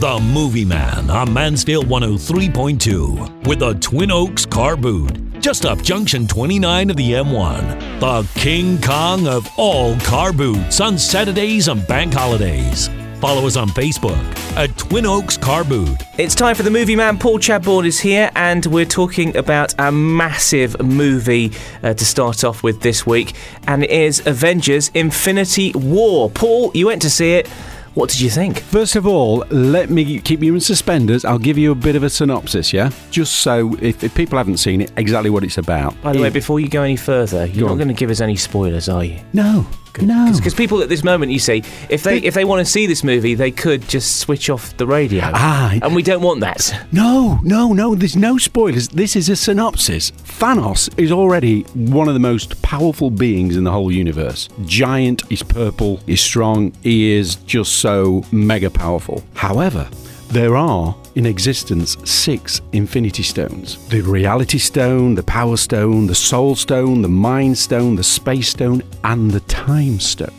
The Movie Man on Mansfield 103.2 with a Twin Oaks Car Boot. Just up Junction 29 of the M1. The King Kong of all car boots on Saturdays and bank holidays. Follow us on Facebook at Twin Oaks Car Boot. It's time for the movie man. Paul Chadbourne is here, and we're talking about a massive movie uh, to start off with this week, and it is Avengers Infinity War. Paul, you went to see it. What did you think? First of all, let me keep you in suspenders. I'll give you a bit of a synopsis, yeah? Just so if, if people haven't seen it, exactly what it's about. By the way, before you go any further, you're Go not on. going to give us any spoilers, are you? No. No. Because people at this moment, you see, if they if they want to see this movie, they could just switch off the radio, Ah, and we don't want that. No, no, no, there's no spoilers. This is a synopsis. Thanos is already one of the most powerful beings in the whole universe. Giant, he's purple, he's strong, he is just so mega powerful. However, there are in existence six Infinity Stones the Reality Stone, the Power Stone, the Soul Stone, the Mind Stone, the Space Stone, and the Time Stone.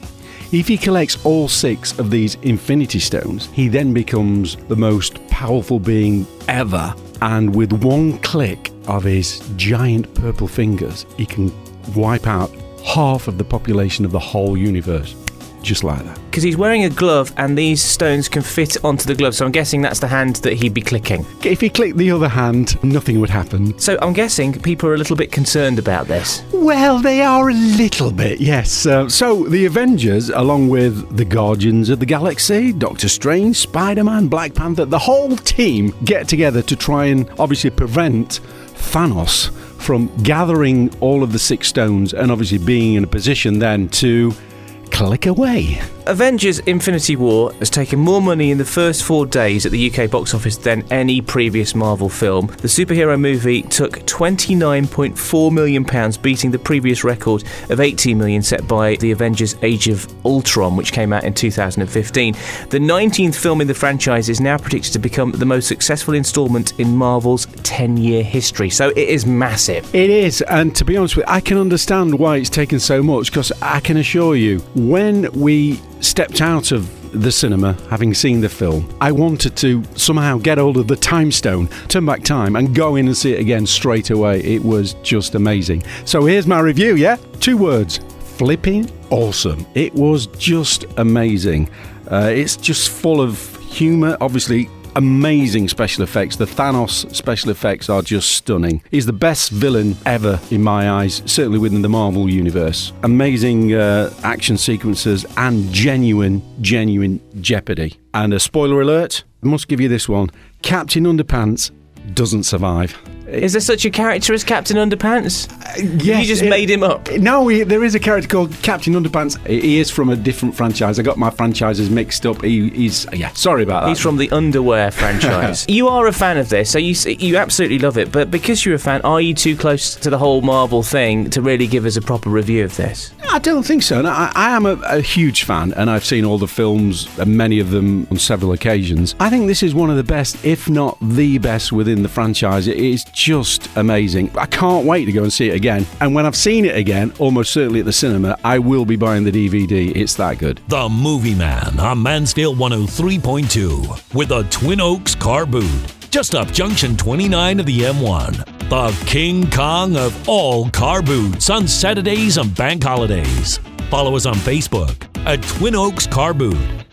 If he collects all six of these Infinity Stones, he then becomes the most powerful being ever. And with one click of his giant purple fingers, he can wipe out half of the population of the whole universe. Just like that. Because he's wearing a glove, and these stones can fit onto the glove. So I'm guessing that's the hand that he'd be clicking. If he clicked the other hand, nothing would happen. So I'm guessing people are a little bit concerned about this. Well, they are a little bit, yes. Uh, so, the Avengers, along with the Guardians of the Galaxy, Doctor Strange, Spider Man, Black Panther, the whole team get together to try and obviously prevent Thanos from gathering all of the six stones and obviously being in a position then to click away. Avengers Infinity War has taken more money in the first four days at the UK box office than any previous Marvel film. The superhero movie took £29.4 million, beating the previous record of £18 million set by the Avengers Age of Ultron, which came out in 2015. The 19th film in the franchise is now predicted to become the most successful instalment in Marvel's 10 year history. So it is massive. It is, and to be honest with you, I can understand why it's taken so much because I can assure you, when we stepped out of the cinema, having seen the film, I wanted to somehow get hold of the time stone, turn back time, and go in and see it again straight away. It was just amazing. So here's my review, yeah? Two words flipping awesome. It was just amazing. Uh, it's just full of humour, obviously. Amazing special effects. The Thanos special effects are just stunning. He's the best villain ever in my eyes, certainly within the Marvel universe. Amazing uh, action sequences and genuine, genuine jeopardy. And a spoiler alert, I must give you this one Captain Underpants doesn't survive. Is there such a character as Captain Underpants? Yes, you just it- made him up. No, he, there is a character called Captain Underpants. He is from a different franchise. I got my franchises mixed up. He, he's yeah. Sorry about that. He's from the underwear franchise. you are a fan of this, so you you absolutely love it. But because you're a fan, are you too close to the whole Marvel thing to really give us a proper review of this? I don't think so. No, I, I am a, a huge fan, and I've seen all the films, and many of them on several occasions. I think this is one of the best, if not the best, within the franchise. It is just amazing. I can't wait to go and see it again. And when I've seen it again, almost certainly at the cinema, I will be buying the DVD. It's that good. The Movie Man on Mansfield 103.2 with the Twin Oaks Car Boot. Just up Junction 29 of the M1. The King Kong of all car boots on Saturdays and bank holidays. Follow us on Facebook at Twin Oaks Car Boot.